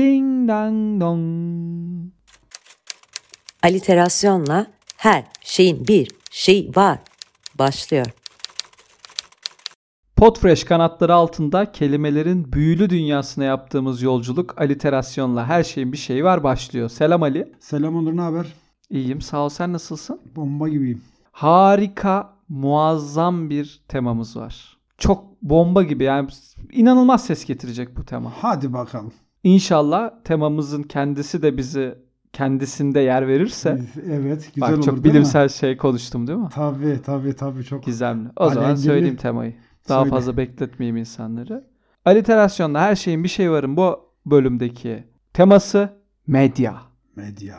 Ding dang dong. Aliterasyonla her şeyin bir şey var başlıyor. Podfresh kanatları altında kelimelerin büyülü dünyasına yaptığımız yolculuk aliterasyonla her şeyin bir şeyi var başlıyor. Selam Ali. Selam Onur ne haber? İyiyim sağ ol sen nasılsın? Bomba gibiyim. Harika, muazzam bir temamız var. Çok bomba gibi yani inanılmaz ses getirecek bu tema. Hadi bakalım. İnşallah temamızın kendisi de bizi kendisinde yer verirse. Evet güzel Bak olur çok değil mi? bilimsel şey konuştum değil mi? Tabii tabii tabii çok. Gizemli. O zaman Alengirli. söyleyeyim temayı. Daha Söyle. fazla bekletmeyeyim insanları. Aliterasyonda her şeyin bir şey varın bu bölümdeki teması medya. Medya.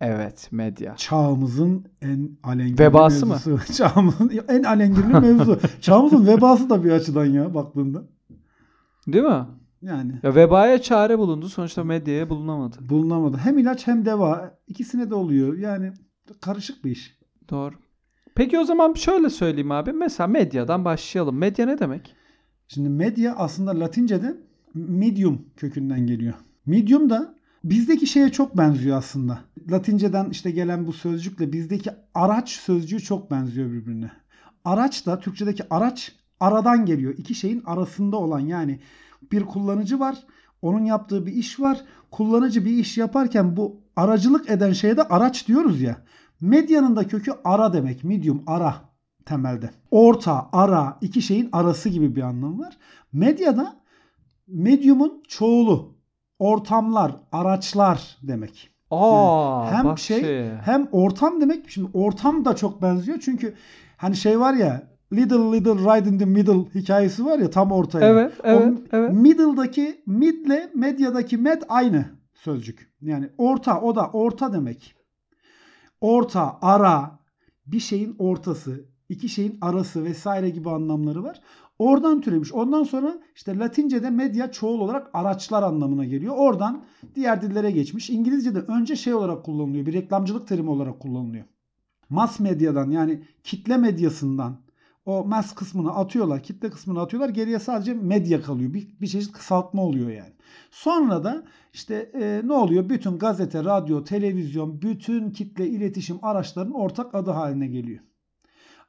Evet medya. Çağımızın en alengirli Vebası mı? mevzusu. Çağımızın en alengirli mevzu. Çağımızın vebası da bir açıdan ya baktığında. Değil mi? Yani Ya vebaya çare bulundu sonuçta medyaya bulunamadı. bulunamadı. Hem ilaç hem deva. ikisine de oluyor. Yani karışık bir iş. Doğru. Peki o zaman şöyle söyleyeyim abi. Mesela medyadan başlayalım. Medya ne demek? Şimdi medya aslında Latince'de medium kökünden geliyor. Medium da bizdeki şeye çok benziyor aslında. Latinceden işte gelen bu sözcükle bizdeki araç sözcüğü çok benziyor birbirine. Araç da Türkçedeki araç aradan geliyor. İki şeyin arasında olan yani bir kullanıcı var. Onun yaptığı bir iş var. Kullanıcı bir iş yaparken bu aracılık eden şeye de araç diyoruz ya. Medyanın da kökü ara demek. Medium ara temelde. Orta, ara, iki şeyin arası gibi bir anlamı var. Medyada medyumun çoğulu. Ortamlar, araçlar demek. Aa, hem bak şey hem ortam demek. Şimdi ortam da çok benziyor. Çünkü hani şey var ya Little Little Right in the Middle hikayesi var ya tam ortaya. Evet, evet, o evet. Middle'daki midle medyadaki med aynı sözcük. Yani orta o da orta demek. Orta, ara, bir şeyin ortası, iki şeyin arası vesaire gibi anlamları var. Oradan türemiş. Ondan sonra işte Latince'de medya çoğul olarak araçlar anlamına geliyor. Oradan diğer dillere geçmiş. İngilizce'de önce şey olarak kullanılıyor. Bir reklamcılık terimi olarak kullanılıyor. Mass medyadan yani kitle medyasından o mass kısmını atıyorlar, kitle kısmını atıyorlar. Geriye sadece medya kalıyor. Bir, bir çeşit kısaltma oluyor yani. Sonra da işte e, ne oluyor? Bütün gazete, radyo, televizyon, bütün kitle iletişim araçlarının ortak adı haline geliyor.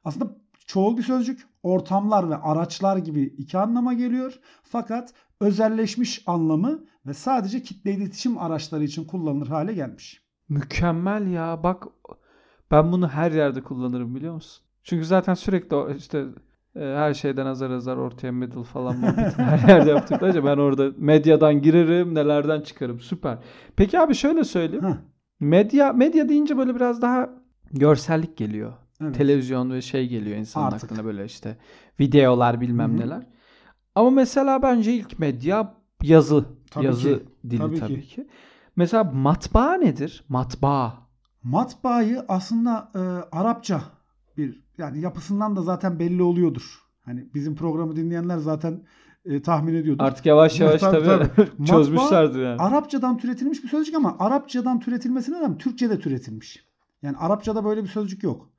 Aslında çoğul bir sözcük. Ortamlar ve araçlar gibi iki anlama geliyor. Fakat özelleşmiş anlamı ve sadece kitle iletişim araçları için kullanılır hale gelmiş. Mükemmel ya. Bak ben bunu her yerde kullanırım biliyor musun? Çünkü zaten sürekli işte e, her şeyden azar azar ortaya middle falan muhabbetini her yerde yaptıklarca ben orada medyadan girerim nelerden çıkarım süper. Peki abi şöyle söyleyeyim. Heh, Medya medya deyince böyle biraz daha görsellik geliyor. evet. Televizyon ve şey geliyor insanın Artık. aklına böyle işte videolar bilmem Hı hı. neler. Ama mesela bence ilk medya yazı. Tabii yazı ki, dili tabii tabii, ki. ki. Mesela matbaa nedir? Matbaa. Matbaayı aslında e, Arapça bir yani yapısından da zaten belli oluyordur. Hani bizim programı dinleyenler zaten e, tahmin ediyordur. Artık yavaş yavaş Tabii, tabii, tabii. çözmüşlerdir yani. Arapçadan türetilmiş bir sözcük ama Arapçadan türetilmesine rağmen Türkçe'de türetilmiş. Yani Arapçada böyle bir sözcük yok.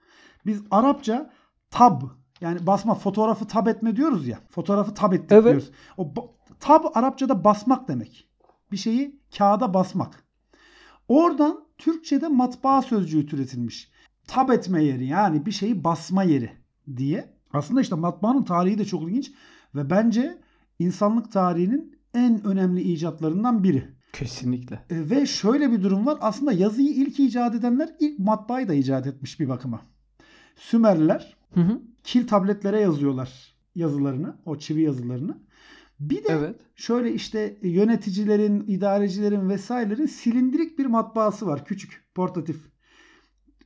Biz Arapça tab yani basma fotoğrafı tab etme diyoruz ya. Fotoğrafı tab ettik Evet. diyoruz. O tab Arapçada basmak demek. Bir şeyi kağıda basmak. Oradan Türkçe'de matbaa sözcüğü türetilmiş. Tab etme yeri yani bir şeyi basma yeri diye. Aslında işte matbaanın tarihi de çok ilginç ve bence insanlık tarihinin en önemli icatlarından biri. Kesinlikle. E, Ve şöyle bir durum var. Aslında yazıyı ilk icat edenler ilk matbaayı da icat etmiş bir bakıma. Sümerliler Hı hı. kil tabletlere yazıyorlar yazılarını, o çivi yazılarını. Bir de Evet. şöyle işte yöneticilerin, idarecilerin vesairelerin silindirik bir matbaası var. Küçük, portatif.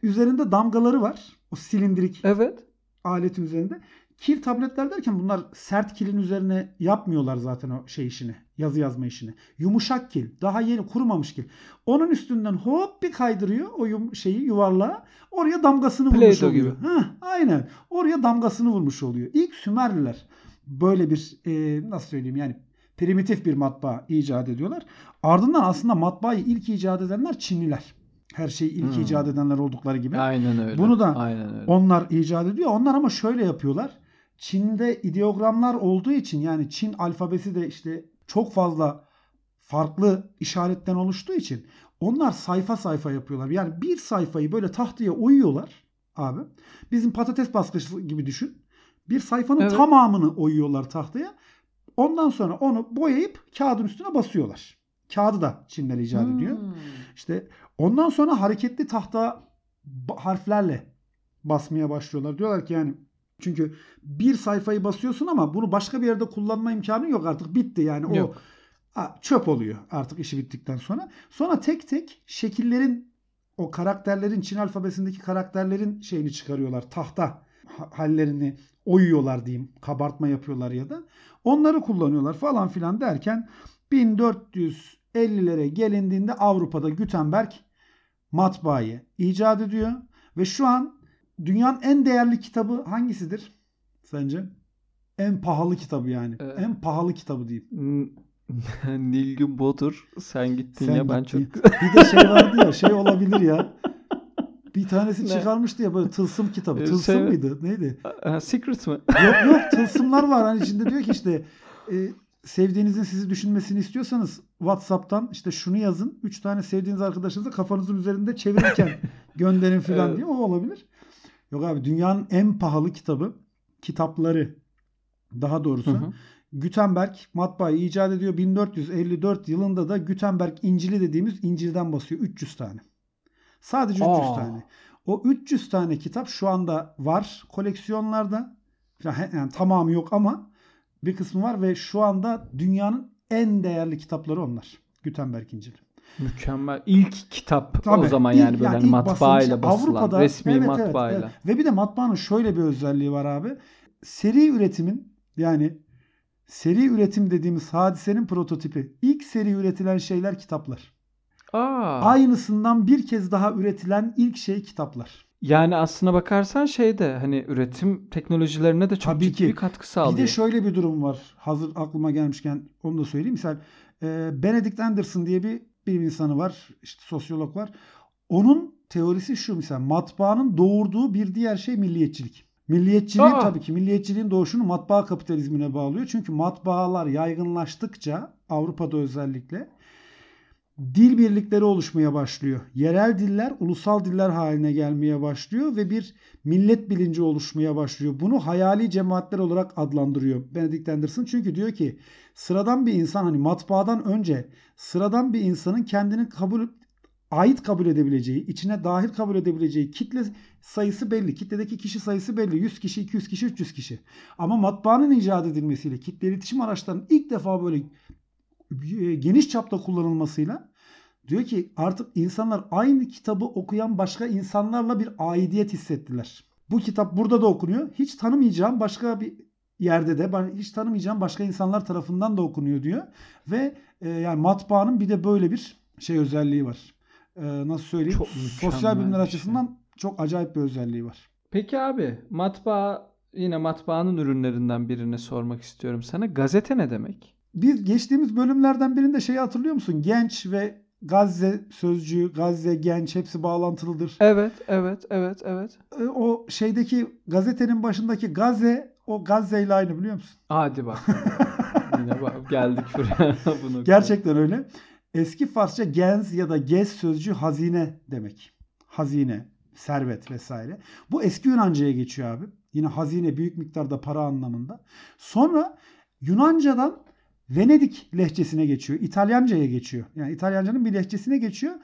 Üzerinde damgaları var. O silindirik Evet. aletin üzerinde. Kil tabletler derken bunlar sert kilin üzerine yapmıyorlar zaten o şey işini. Yazı yazma işini. Yumuşak kil. Daha yeni kurumamış kil. Onun üstünden hop bir kaydırıyor o yum, şeyi yuvarlağa. Oraya damgasını vurmuş Play-Doh oluyor. gibi. Heh, aynen. Oraya damgasını vurmuş oluyor. İlk Sümerliler böyle bir e, nasıl söyleyeyim yani primitif bir matbaa icat ediyorlar. Ardından aslında matbaayı ilk icat edenler Çinliler. Her şeyi ilk Hmm. icat edenler oldukları gibi. Aynen öyle. Bunu da Aynen öyle. Onlar icat ediyor. Onlar ama şöyle yapıyorlar. Çin'de ideogramlar olduğu için yani Çin alfabesi de işte çok fazla farklı işaretten oluştuğu için onlar sayfa sayfa yapıyorlar. Yani bir sayfayı böyle tahtaya oyuyorlar abi. Bizim patates baskısı gibi düşün. Bir sayfanın Evet. tamamını oyuyorlar tahtaya. Ondan sonra onu boyayıp kağıdın üstüne basıyorlar. Kağıdı da Çinler icat ediyor. Hmm. İşte ondan sonra hareketli tahta harflerle basmaya başlıyorlar. Diyorlar ki yani çünkü bir sayfayı basıyorsun ama bunu başka bir yerde kullanma imkanı yok artık bitti yani o Yok. Ha, çöp oluyor artık işi bittikten sonra. Sonra tek tek şekillerin o karakterlerin Çin alfabesindeki karakterlerin şeyini çıkarıyorlar. Tahta ha- hallerini oyuyorlar diyeyim. Kabartma yapıyorlar ya da. Onları kullanıyorlar falan filan derken 1450'lere gelindiğinde Avrupa'da Gutenberg matbaayı icat ediyor ve şu an dünyanın en değerli kitabı hangisidir sence? En pahalı kitabı yani. Ee, en pahalı kitabı diyeyim. Nilgün Bodur sen gittin Sen ya ben çok gittin. Bir de şey vardı ya şey olabilir ya. Bir tanesi Ne? çıkarmıştı ya böyle tılsım kitabı. Ee, Tılsım şey- mıydı? Neydi? Ha, Secret mi? Yok yok tılsımlar var. Hani içinde diyor ki işte e, sevdiğinizin sizi düşünmesini istiyorsanız WhatsApp'tan işte şunu yazın. Üç tane sevdiğiniz arkadaşınızı kafanızın üzerinde çevirirken gönderin falan Evet. diye o olabilir. Yok abi dünyanın en pahalı kitabı kitapları daha doğrusu Hı hı. Gutenberg matbaayı icat ediyor. 1454 yılında da Gutenberg İncil'i dediğimiz İncil'den basıyor. 300 tane. Sadece 300 Aa. tane. O 300 tane kitap şu anda var koleksiyonlarda. Yani tamamı yok ama bir kısmı var ve şu anda dünyanın en değerli kitapları onlar. Gutenberg İncil'i. Mükemmel. İlk kitap o Tabii. zaman İlk- yani böyle ilk matbaayla basılan resmi evet, evet, matbaayla. evet. Ve bir de matbaanın şöyle bir özelliği var abi. Seri üretimin yani seri üretim dediğimiz hadisenin prototipi. İlk seri üretilen şeyler kitaplar. Aa. Aynısından bir kez daha üretilen ilk şey kitaplar. Yani aslına bakarsan şeyde hani üretim teknolojilerine de çok Tabii ciddi ki. bir katkı sağlıyor. Bir de şöyle bir durum var. Hazır aklıma gelmişken onu da söyleyeyim. Misal e, Benedict Anderson diye bir bilim insanı var. İşte sosyolog var. Onun teorisi şu misal matbaanın doğurduğu bir diğer şey milliyetçilik. Milliyetçiliğin Aa! tabii ki milliyetçiliğin doğuşunu matbaa kapitalizmine bağlıyor. Çünkü matbaalar yaygınlaştıkça Avrupa'da özellikle dil birlikleri oluşmaya başlıyor. Yerel diller ulusal diller haline gelmeye başlıyor ve bir millet bilinci oluşmaya başlıyor. Bunu hayali cemaatler olarak adlandırıyor Benedict Anderson. Çünkü diyor ki sıradan bir insan hani matbaadan önce sıradan bir insanın kendini kabul ait kabul edebileceği, içine dahil kabul edebileceği kitle sayısı belli. Kitledeki kişi sayısı belli. 100 kişi, 200 kişi, 300 kişi. Ama matbaanın icat edilmesiyle, kitle iletişim araçlarının ilk defa böyle e, geniş çapta kullanılmasıyla diyor ki artık insanlar aynı kitabı okuyan başka insanlarla bir aidiyet hissettiler. Bu kitap burada da okunuyor. Hiç tanımayacağım başka bir yerde de ben hiç tanımayacağım başka insanlar tarafından da okunuyor diyor. Ve e, yani matbaanın bir de böyle bir şey özelliği var. E, nasıl söyleyeyim? Çok Sosyal bilimler şey. açısından çok acayip bir özelliği var. Peki abi matbaa yine matbaanın ürünlerinden birini sormak istiyorum sana. Gazete ne demek? Biz geçtiğimiz bölümlerden birinde şeyi hatırlıyor musun? Genç ve Gazze sözcüğü, Gazze, genç hepsi bağlantılıdır. Evet, evet, evet, evet. E, O şeydeki gazetenin başındaki Gazze o Gazze ile aynı biliyor musun? Hadi bak. Yine bak geldik şuraya bunu. Gerçekten öyle. Eski Farsça gens ya da gez sözcüğü hazine demek. Hazine, servet vesaire. Bu eski Yunanca'ya geçiyor abi. Yine hazine büyük miktarda para anlamında. Sonra Yunanca'dan Venedik lehçesine geçiyor. İtalyanca'ya geçiyor. Yani İtalyanca'nın bir lehçesine geçiyor.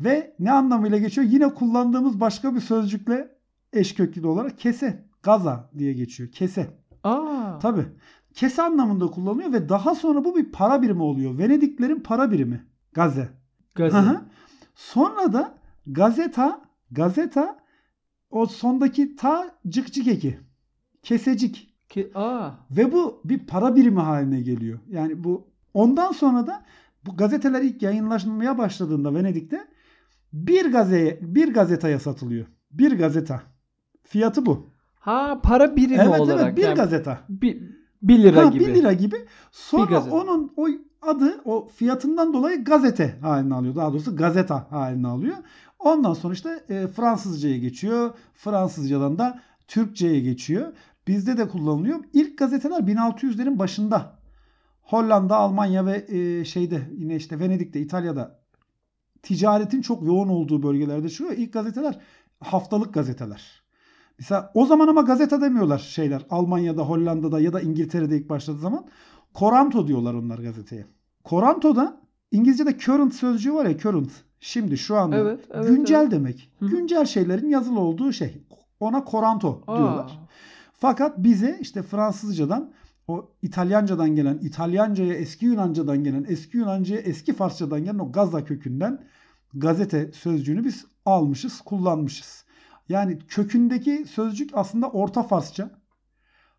Ve ne anlamıyla geçiyor? Yine kullandığımız başka bir sözcükle eş köklü olarak kese, gaza diye geçiyor. Kese. Aa. Tabii. Kese anlamında kullanılıyor ve daha sonra bu bir para birimi oluyor. Venediklerin para birimi. Gaze. Hı. Sonra da gazeta, gazeta o sondaki ta cık cık eki. Kesecik. Ki, aa. Ve bu bir para birimi haline geliyor. Yani bu ondan sonra da bu gazeteler ilk yayınlanmaya başladığında Venedik'te bir gazeye bir gazetaya satılıyor. Bir gazeta. Fiyatı bu. Ha para birimi evet olarak. evet bir yani gazeta. Bir, bir lira Ha, gibi. 1 lira gibi. Sonra onun o adı o fiyatından dolayı gazete haline alıyor. Daha doğrusu gazeta haline alıyor. Ondan sonra işte e, Fransızcaya geçiyor. Fransızcadan da Türkçeye geçiyor. Bizde de kullanılıyor. İlk gazeteler 1600'lerin başında Hollanda, Almanya ve e, şeyde yine işte Venedik'te, İtalya'da ticaretin çok yoğun olduğu bölgelerde çıkıyor. İlk gazeteler haftalık gazeteler. Mesela o zaman ama gazete demiyorlar şeyler. Almanya'da, Hollanda'da ya da İngiltere'de ilk başladığı zaman. Koranto diyorlar onlar gazeteye. Koranto'da İngilizce'de current sözcüğü var ya current. Şimdi şu anda. Evet, evet, güncel evet. demek. Hı. Güncel şeylerin yazılı olduğu şey. Ona koranto Aa, diyorlar. Fakat bize işte Fransızcadan o İtalyancadan gelen, İtalyancaya eski Yunanca'dan gelen, eski Yunanca'ya eski Farsçadan gelen o gaza kökünden gazete sözcüğünü biz almışız, kullanmışız. Yani kökündeki sözcük aslında Orta Farsça.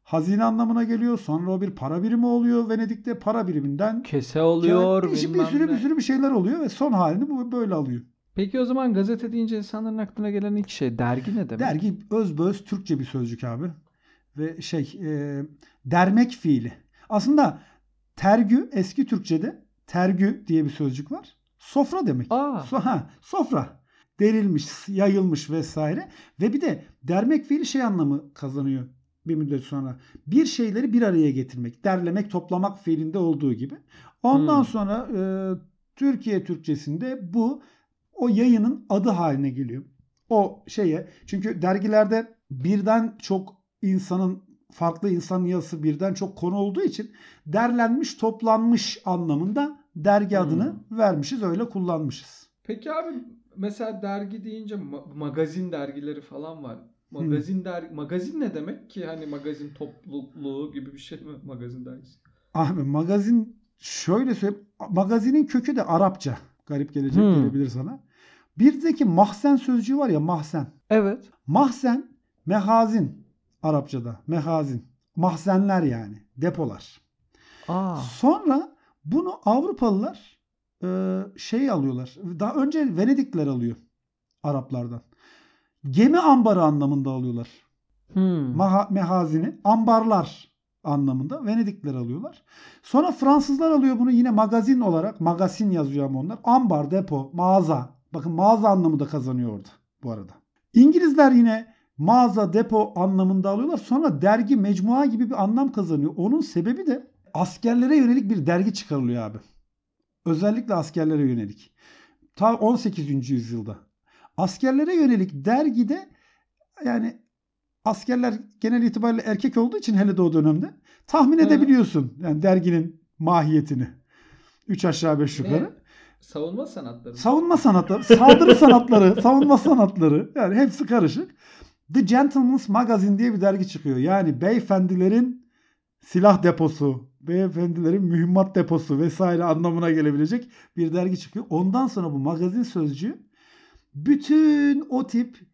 Hazine anlamına geliyor. Sonra o bir para birimi oluyor. Venedik'te para biriminden Kese oluyor. Yani bir, sürü ne. bir sürü bir şeyler oluyor ve son halini bu böyle alıyor. Peki o zaman gazete deyince insanların aklına gelen ilk şey dergi ne demek? Dergi özbeöz Türkçe bir sözcük abi. Ve şey e, dermek fiili. Aslında tergü eski Türkçe'de tergü diye bir sözcük var. Sofra demek. Aa. So, ha, sofra. Derilmiş, yayılmış vesaire. Ve bir de dermek fiili şey anlamı kazanıyor bir müddet sonra. Bir şeyleri bir araya getirmek, derlemek, toplamak fiilinde olduğu gibi. Ondan Hmm. sonra e, Türkiye Türkçesinde bu o yayının adı haline geliyor. O şeye çünkü dergilerde birden çok insanın farklı insan yazısı birden çok konu olduğu için derlenmiş, toplanmış anlamında dergi Hmm. adını vermişiz, öyle kullanmışız. Peki abi mesela dergi deyince ma- magazin dergileri falan var. Magazin der magazin ne demek ki hani magazin topluluğu gibi bir şey mi magazin dergisi? Abi magazin şöyle söyleyeyim. Magazinin kökü de Arapça. Garip gelecek Hmm. gelebilir sana. Birdeki mahzen sözcüğü var ya mahzen. Evet. Mahzen, mehazin Arapçada. Mehazin. Mahzenler yani. Depolar. Aa. Sonra bunu Avrupalılar e, şey alıyorlar. Daha önce Venedikliler alıyor Araplardan. Gemi ambarı anlamında alıyorlar. Hmm. Maha- mehazini ambarlar anlamında Venedikliler alıyorlar. Sonra Fransızlar alıyor bunu yine magazin olarak. Magazin yazıyor ama onlar. Ambar, depo, mağaza. Bakın mağaza anlamı da kazanıyor orada bu arada. İngilizler yine mağaza, depo anlamında alıyorlar. Sonra dergi, mecmua gibi bir anlam kazanıyor. Onun sebebi de askerlere yönelik bir dergi çıkarılıyor abi. Özellikle askerlere yönelik. Ta 18. yüzyılda. Askerlere yönelik dergide yani askerler genel itibariyle erkek olduğu için hele de o dönemde tahmin Hı. edebiliyorsun yani derginin mahiyetini. 3 aşağı 5 yukarı. Ne? Savunma sanatları. Savunma sanatları, saldırı sanatları, savunma sanatları yani hepsi karışık. The Gentleman's Magazine diye bir dergi çıkıyor. Yani beyefendilerin silah deposu, beyefendilerin mühimmat deposu vesaire anlamına gelebilecek bir dergi çıkıyor. Ondan sonra bu magazin sözcüğü bütün o tip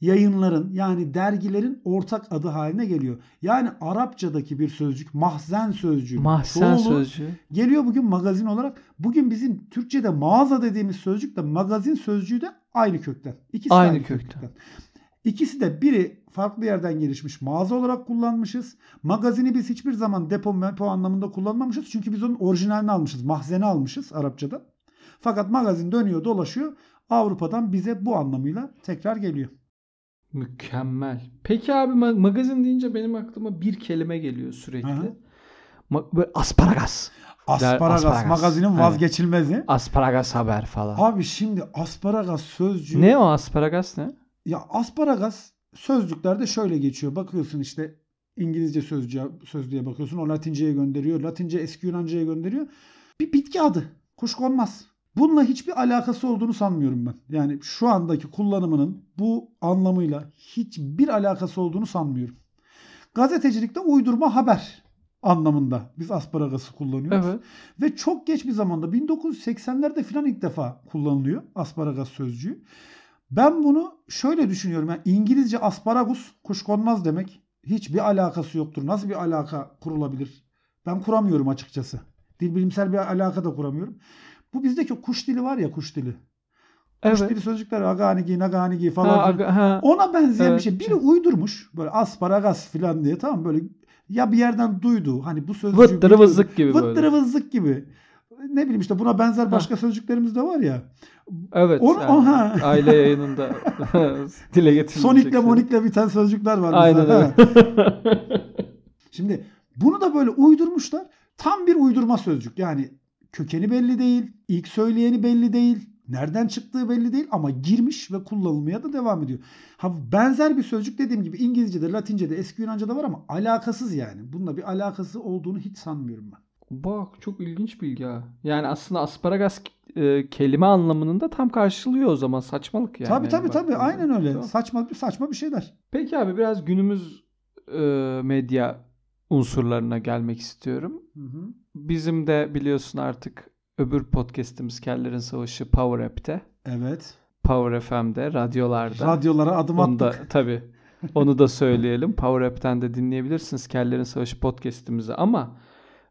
yayınların yani dergilerin ortak adı haline geliyor. Yani Arapçadaki bir sözcük mahzen sözcüğü. Mahzen çoğulu sözcüğü. Geliyor bugün magazin olarak. Bugün bizim Türkçe'de mağaza dediğimiz sözcük de magazin sözcüğü de aynı kökten. İkisi de Aynı kökten. İkisi de biri farklı yerden gelişmiş mağaza olarak kullanmışız. Magazini biz hiçbir zaman depo mepo anlamında kullanmamışız. Çünkü biz onun orijinalini almışız. Mahzeni almışız Arapçada. Fakat magazin dönüyor dolaşıyor. Avrupa'dan bize bu anlamıyla tekrar geliyor. Mükemmel. Peki abi ma- magazin deyince benim aklıma bir kelime geliyor sürekli. Aha. Ma- böyle asparagas. Asparagas, asparagas. magazinin vazgeçilmezi. Asparagas haber falan. Abi şimdi asparagas sözcüğü Ne o asparagas ne? Ya asparagas sözlüklerde şöyle geçiyor. Bakıyorsun işte İngilizce sözcüğe, sözlüğe bakıyorsun. O Latinceye gönderiyor. Latince eski Yunanca'ya gönderiyor. Bir bitki adı. Kuşkonmaz. Bununla hiçbir alakası olduğunu sanmıyorum ben. Yani şu andaki kullanımının bu anlamıyla hiçbir alakası olduğunu sanmıyorum. Gazetecilikte uydurma haber anlamında biz asparagası kullanıyoruz. Evet. Ve çok geç bir zamanda 1980'lerde falan ilk defa kullanılıyor asparagas sözcüğü. Ben bunu şöyle düşünüyorum. Yani İngilizce asparagus kuşkonmaz demek. Hiçbir alakası yoktur. Nasıl bir alaka kurulabilir? Ben kuramıyorum açıkçası. Dil bilimsel bir alaka da kuramıyorum. Bu bizdeki kuş dili var ya kuş dili. Kuş Evet. dili sözcükler aganigi, naganigi falan. Ha, aga- ha. Ona benzeyen Evet. bir şey. Biri uydurmuş. Böyle asparagas falan diye tamam böyle ya bir yerden duydu. Hani bu sözcüğü Vıttırı vızlık gibi Vıttırı böyle. vızlık gibi. Ne bileyim işte buna benzer başka sözcüklerimiz de var ya. Evet. Onu- yani oha. aile yayınında dile getirilecek. Sonik'le monik'le biten sözcükler var. Aynen öyle. Şimdi bunu da böyle uydurmuşlar. tam bir uydurma sözcük. Yani kökeni belli değil, ilk söyleyeni belli değil, nereden çıktığı belli değil ama girmiş ve kullanılmaya da devam ediyor. Ha benzer bir sözcük dediğim gibi İngilizce'de, Latince'de, eski Yunanca'da var ama alakasız yani. Bununla bir alakası olduğunu hiç sanmıyorum ben. Bak çok ilginç bilgi ha. Yani aslında asparagas e, kelime anlamının da tam karşılıyor o zaman saçmalık yani. tabii tabii Yani tabii aynen öyle. Tamam. Saçma saçma bir şeyler. Peki abi biraz günümüz e, medya unsurlarına gelmek istiyorum. Hı hı. Bizim de biliyorsun artık öbür podcast'imiz Kellerin Savaşı Power App'te. Evet. Power FM'de, radyolarda. Radyolara adım Onu da attık. tabii. Onu da söyleyelim. Power App'ten de dinleyebilirsiniz Kellerin Savaşı podcast'imizi ama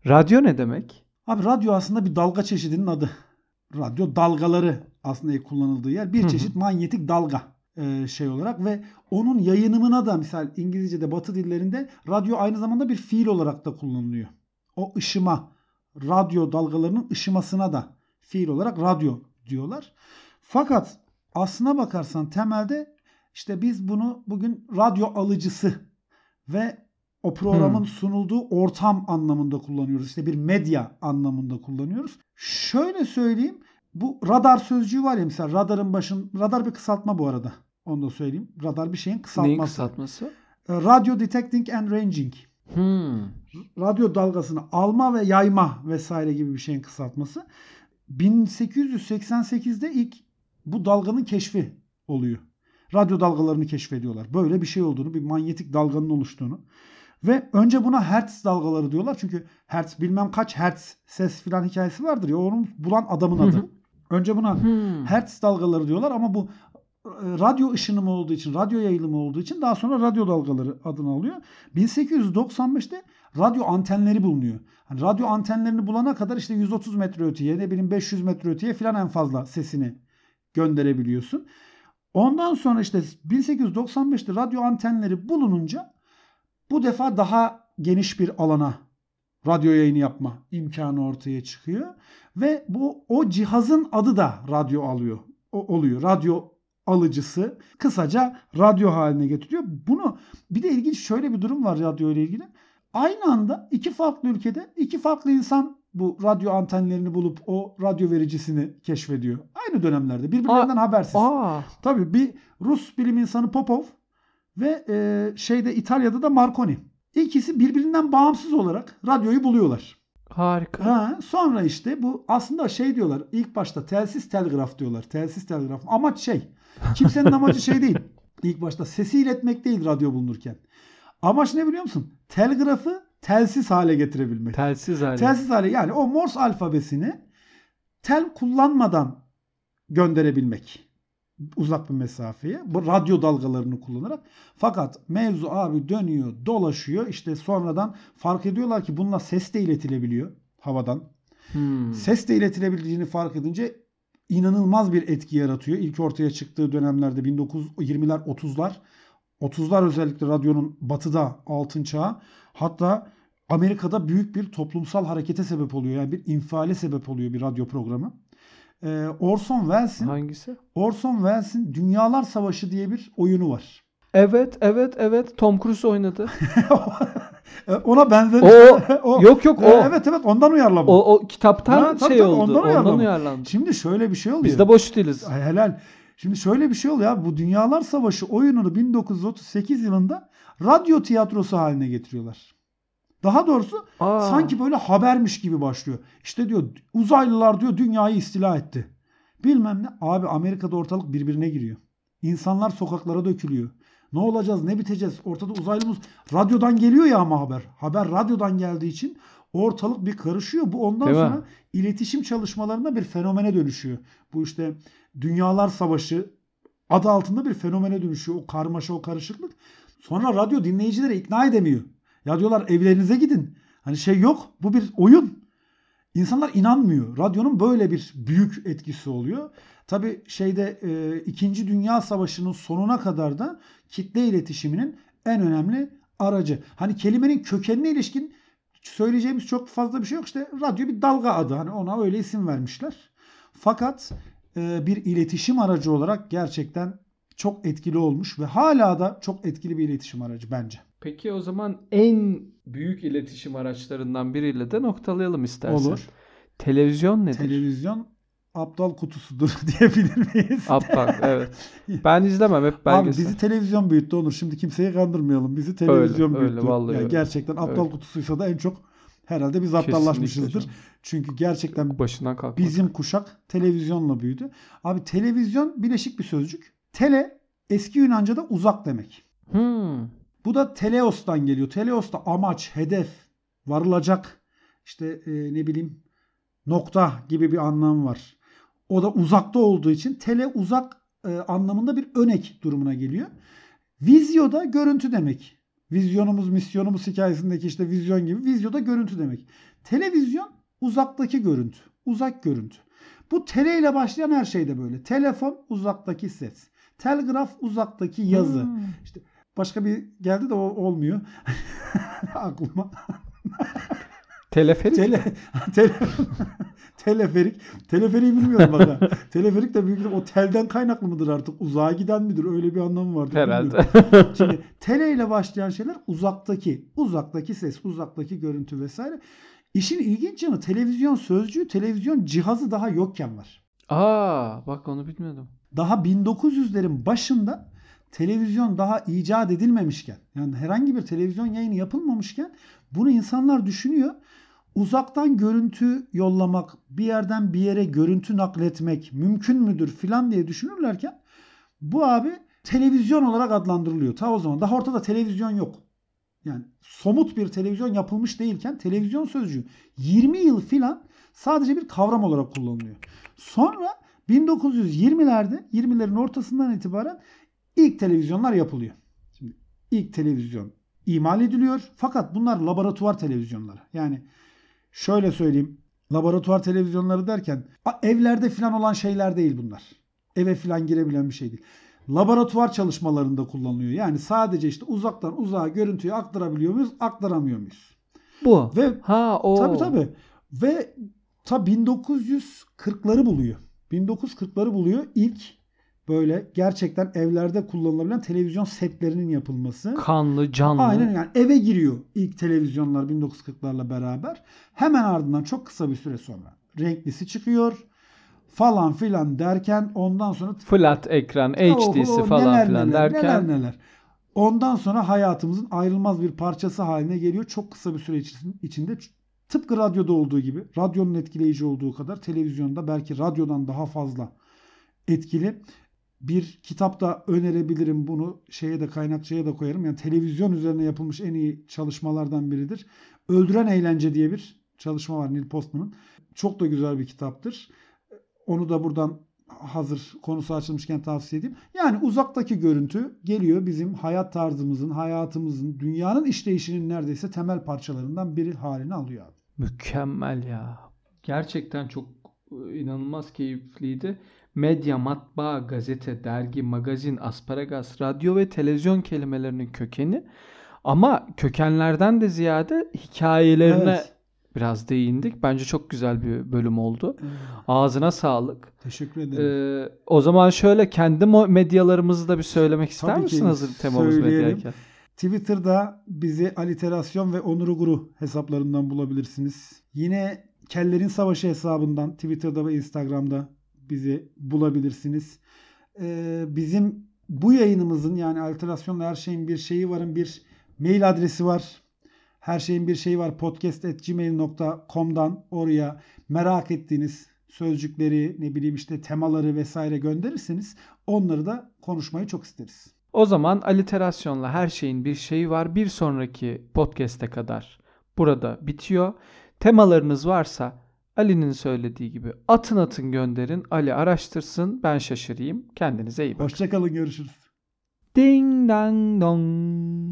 radyo ne demek? Abi radyo aslında bir dalga çeşidinin adı. Radyo dalgaları aslında kullanıldığı yer. Bir çeşit manyetik dalga e, şey olarak ve onun yayınımına da misal İngilizce'de batı dillerinde radyo aynı zamanda bir fiil olarak da kullanılıyor. O ışıma, radyo dalgalarının ışımasına da fiil olarak radyo diyorlar. Fakat aslına bakarsan temelde işte biz bunu bugün radyo alıcısı ve o programın Hmm. sunulduğu ortam anlamında kullanıyoruz. İşte bir medya anlamında kullanıyoruz. Şöyle söyleyeyim. Bu radar sözcüğü var ya mesela radarın başın radar bir kısaltma bu arada. Onu da söyleyeyim. Radar bir şeyin kısaltması. Neyin kısaltması? E, Radio Detecting and Ranging. Hmm. Radyo dalgasını alma ve yayma vesaire gibi bir şeyin kısaltması. 1888'de ilk bu dalganın keşfi oluyor. Radyo dalgalarını keşfediyorlar. Böyle bir şey olduğunu, bir manyetik dalganın oluştuğunu. Ve önce buna hertz dalgaları diyorlar. Çünkü hertz bilmem kaç hertz ses filan hikayesi vardır ya. Onun bulan adamın adı. Önce buna hertz dalgaları diyorlar ama bu e, radyo ışınımı olduğu için, radyo yayılımı olduğu için daha sonra radyo dalgaları adını alıyor. 1895'te radyo antenleri bulunuyor. Hani radyo antenlerini bulana kadar işte 130 metre öteye, ne bileyim 500 metre öteye falan en fazla sesini gönderebiliyorsun. Ondan sonra işte 1895'te radyo antenleri bulununca bu defa daha geniş bir alana radyo yayını yapma imkanı ortaya çıkıyor ve bu o cihazın adı da radyo alıyor. O, oluyor. Radyo alıcısı kısaca radyo haline getiriyor. Bunu bir de ilginç şöyle bir durum var radyo ile ilgili. Aynı anda iki farklı ülkede iki farklı insan bu radyo antenlerini bulup o radyo vericisini keşfediyor. Aynı dönemlerde birbirlerinden habersiz. Aa, Tabii bir Rus bilim insanı Popov ve e, şeyde İtalya'da da Marconi. İkisi birbirinden bağımsız olarak radyoyu buluyorlar. harika. Ha, sonra işte bu aslında şey diyorlar. İlk başta telsiz telgraf diyorlar. Telsiz telgraf. Amaç şey. Kimsenin amacı şey değil. İlk başta sesi iletmek değil radyo bulunurken. Amaç ne biliyor musun? Telgrafı telsiz hale getirebilmek. Telsiz hali. Telsiz hale yani o Morse alfabesini tel kullanmadan gönderebilmek. Uzak bir mesafeye. Bu radyo dalgalarını kullanarak. Fakat mevzu abi dönüyor, dolaşıyor. İşte sonradan fark ediyorlar ki bununla ses de iletilebiliyor havadan. Hmm. Ses de iletilebildiğini fark edince inanılmaz bir etki yaratıyor. İlk ortaya çıktığı dönemlerde 1920'ler 30'lar 30'lar özellikle radyonun batıda altın çağı hatta Amerika'da büyük bir toplumsal harekete sebep oluyor. Yani bir infiale sebep oluyor bir radyo programı. Ee, Orson Welles'in Hangisi? Orson Welles'in Dünyalar Savaşı diye bir oyunu var. Evet, evet, evet. Tom Cruise oynadı. Ona benzer. O- Yok yok o. Evet evet ondan uyarlama. O, o kitaptan Ha, şey tabii, oldu. ondan Ondan, uyarlama. uyarlandı. Şimdi şöyle bir şey oluyor. Biz de boş değiliz. Ay, helal. Şimdi şöyle bir şey oluyor ya. Bu Dünyalar Savaşı oyununu 1938 yılında radyo tiyatrosu haline getiriyorlar. Daha doğrusu Aa, sanki böyle habermiş gibi başlıyor. İşte diyor uzaylılar diyor dünyayı istila etti. Bilmem ne. Abi Amerika'da ortalık birbirine giriyor. İnsanlar sokaklara dökülüyor. Ne olacağız ne biteceğiz ortada uzaylımız radyodan geliyor ya ama haber. Haber radyodan geldiği için ortalık bir karışıyor. Bu ondan Değil mi? sonra iletişim çalışmalarında bir fenomene dönüşüyor. Bu işte Dünyalar Savaşı adı altında bir fenomene dönüşüyor. O karmaşa o karışıklık. Sonra radyo dinleyicileri ikna edemiyor. Ya diyorlar evlerinize gidin. Hani şey yok bu bir oyun. İnsanlar inanmıyor. Radyonun böyle bir büyük etkisi oluyor. Tabi şeyde e, 2. Dünya Savaşı'nın sonuna kadar da kitle iletişiminin en önemli aracı. Hani kelimenin kökenine ilişkin söyleyeceğimiz çok fazla bir şey yok. İşte radyo bir dalga adı. Hani ona öyle isim vermişler. Fakat e, bir iletişim aracı olarak gerçekten çok etkili olmuş ve hala da çok etkili bir iletişim aracı bence. Peki o zaman en büyük iletişim araçlarından biriyle de noktalayalım istersen. Olur. Televizyon nedir? Televizyon aptal kutusudur diyebilir miyiz? Aptal evet. Ben izlemem hep Abi belgesel. bizi televizyon büyüttü Onur. Şimdi kimseyi kandırmayalım. Bizi televizyon Öyle, öyle, büyüttü. vallahi Yani öyle. gerçekten aptal Öyle. kutusuysa da en çok herhalde biz aptallaşmışızdır. Çünkü gerçekten Başından kalkmak. bizim kuşak televizyonla büyüdü. Abi televizyon bileşik bir sözcük. Tele eski Yunanca'da uzak demek. Hmm. Bu da teleos'tan geliyor. Teleos da amaç, hedef, varılacak işte e, ne bileyim nokta gibi bir anlam var. O da uzakta olduğu için tele uzak e, anlamında bir önek durumuna geliyor. Vizyo da görüntü demek. Vizyonumuz, misyonumuz hikayesindeki işte vizyon gibi. Vizyo da görüntü demek. Televizyon uzaktaki görüntü. Uzak görüntü. Bu tele ile başlayan her şey de böyle. Telefon uzaktaki ses. Telgraf uzaktaki yazı. Hmm. Başka bir geldi de o olmuyor. Aklıma. Teleferik. Tele, tele, teleferik. Teleferiği bilmiyorum bak. Teleferik de büyük o telden kaynaklı mıdır artık? Uzağa giden midir? Öyle bir anlamı vardır. Herhalde. bilmiyorum. Şimdi tele ile başlayan şeyler uzaktaki. Uzaktaki ses, uzaktaki görüntü vesaire. İşin ilginç yanı televizyon sözcüğü, televizyon cihazı daha yokken var. Aa, bak onu bilmiyordum. daha 1900'lerin başında televizyon daha icat edilmemişken yani herhangi bir televizyon yayını yapılmamışken bunu insanlar düşünüyor. Uzaktan görüntü yollamak, bir yerden bir yere görüntü nakletmek mümkün müdür filan diye düşünürlerken bu abi televizyon olarak adlandırılıyor. Ta o zaman daha ortada televizyon yok. Yani somut bir televizyon yapılmış değilken televizyon sözcüğü 20 yıl filan sadece bir kavram olarak kullanılıyor. Sonra 1920'lerde 20'lerin ortasından itibaren ilk televizyonlar yapılıyor. Şimdi ilk televizyon imal ediliyor fakat bunlar laboratuvar televizyonları. Yani şöyle söyleyeyim laboratuvar televizyonları derken evlerde filan olan şeyler değil bunlar. Eve filan girebilen bir şey değil. Laboratuvar çalışmalarında kullanılıyor. Yani sadece işte uzaktan uzağa görüntüyü aktarabiliyor muyuz, aktaramıyor muyuz? Bu. Ve Ha o. Tabii tabii. Ve ta 1940'ları buluyor. 1940'ları buluyor. İlk böyle gerçekten evlerde kullanılabilen televizyon setlerinin yapılması. Kanlı, canlı. Aynen yani eve giriyor ilk televizyonlar 1940'larla beraber. Hemen ardından çok kısa bir süre sonra renklisi çıkıyor falan filan derken ondan sonra Flat ekran, HD'si Oho, falan neler filan neler, derken Neler neler. Ondan sonra hayatımızın ayrılmaz bir parçası haline geliyor. Çok kısa bir süre içi- içinde tıpkı radyoda olduğu gibi radyonun etkileyici olduğu kadar televizyonda belki radyodan daha fazla etkili bir kitap da önerebilirim bunu şeye de kaynakçaya da koyarım. Yani televizyon üzerine yapılmış en iyi çalışmalardan biridir. Öldüren Eğlence diye bir çalışma var Neil Postman'ın. Çok da güzel bir kitaptır. Onu da buradan hazır konusu açılmışken tavsiye edeyim. Yani uzaktaki görüntü geliyor bizim hayat tarzımızın, hayatımızın, dünyanın işleyişinin neredeyse temel parçalarından biri halini alıyor. Mükemmel ya. Gerçekten çok e, inanılmaz keyifliydi. Medya, matbaa, gazete, dergi, magazin, asparagas, radyo ve televizyon kelimelerinin kökeni. Ama kökenlerden de ziyade hikayelerine Evet. biraz değindik. Bence çok güzel bir bölüm oldu. Ağzına sağlık. Teşekkür ederim. Ee, o zaman şöyle kendi medyalarımızı da bir söylemek ister Tabii misin hazır temamız söyleyelim. medyayken? Twitter'da bizi aliterasyon ve onuru guru hesaplarından bulabilirsiniz. Yine Kellerin Savaşı hesabından Twitter'da ve Instagram'da bizi bulabilirsiniz. Ee, bizim bu yayınımızın yani alterasyonla her şeyin bir şeyi varın bir mail adresi var. Her şeyin bir şeyi var podcast.gmail.com'dan oraya merak ettiğiniz sözcükleri ne bileyim işte temaları vesaire gönderirseniz onları da konuşmayı çok isteriz. O zaman aliterasyonla her şeyin bir şeyi var. Bir sonraki podcast'e kadar burada bitiyor. Temalarınız varsa Ali'nin söylediği gibi atın atın gönderin. Ali araştırsın. Ben şaşırayım. Kendinize iyi bakın. Hoşçakalın görüşürüz. Ding dang dong.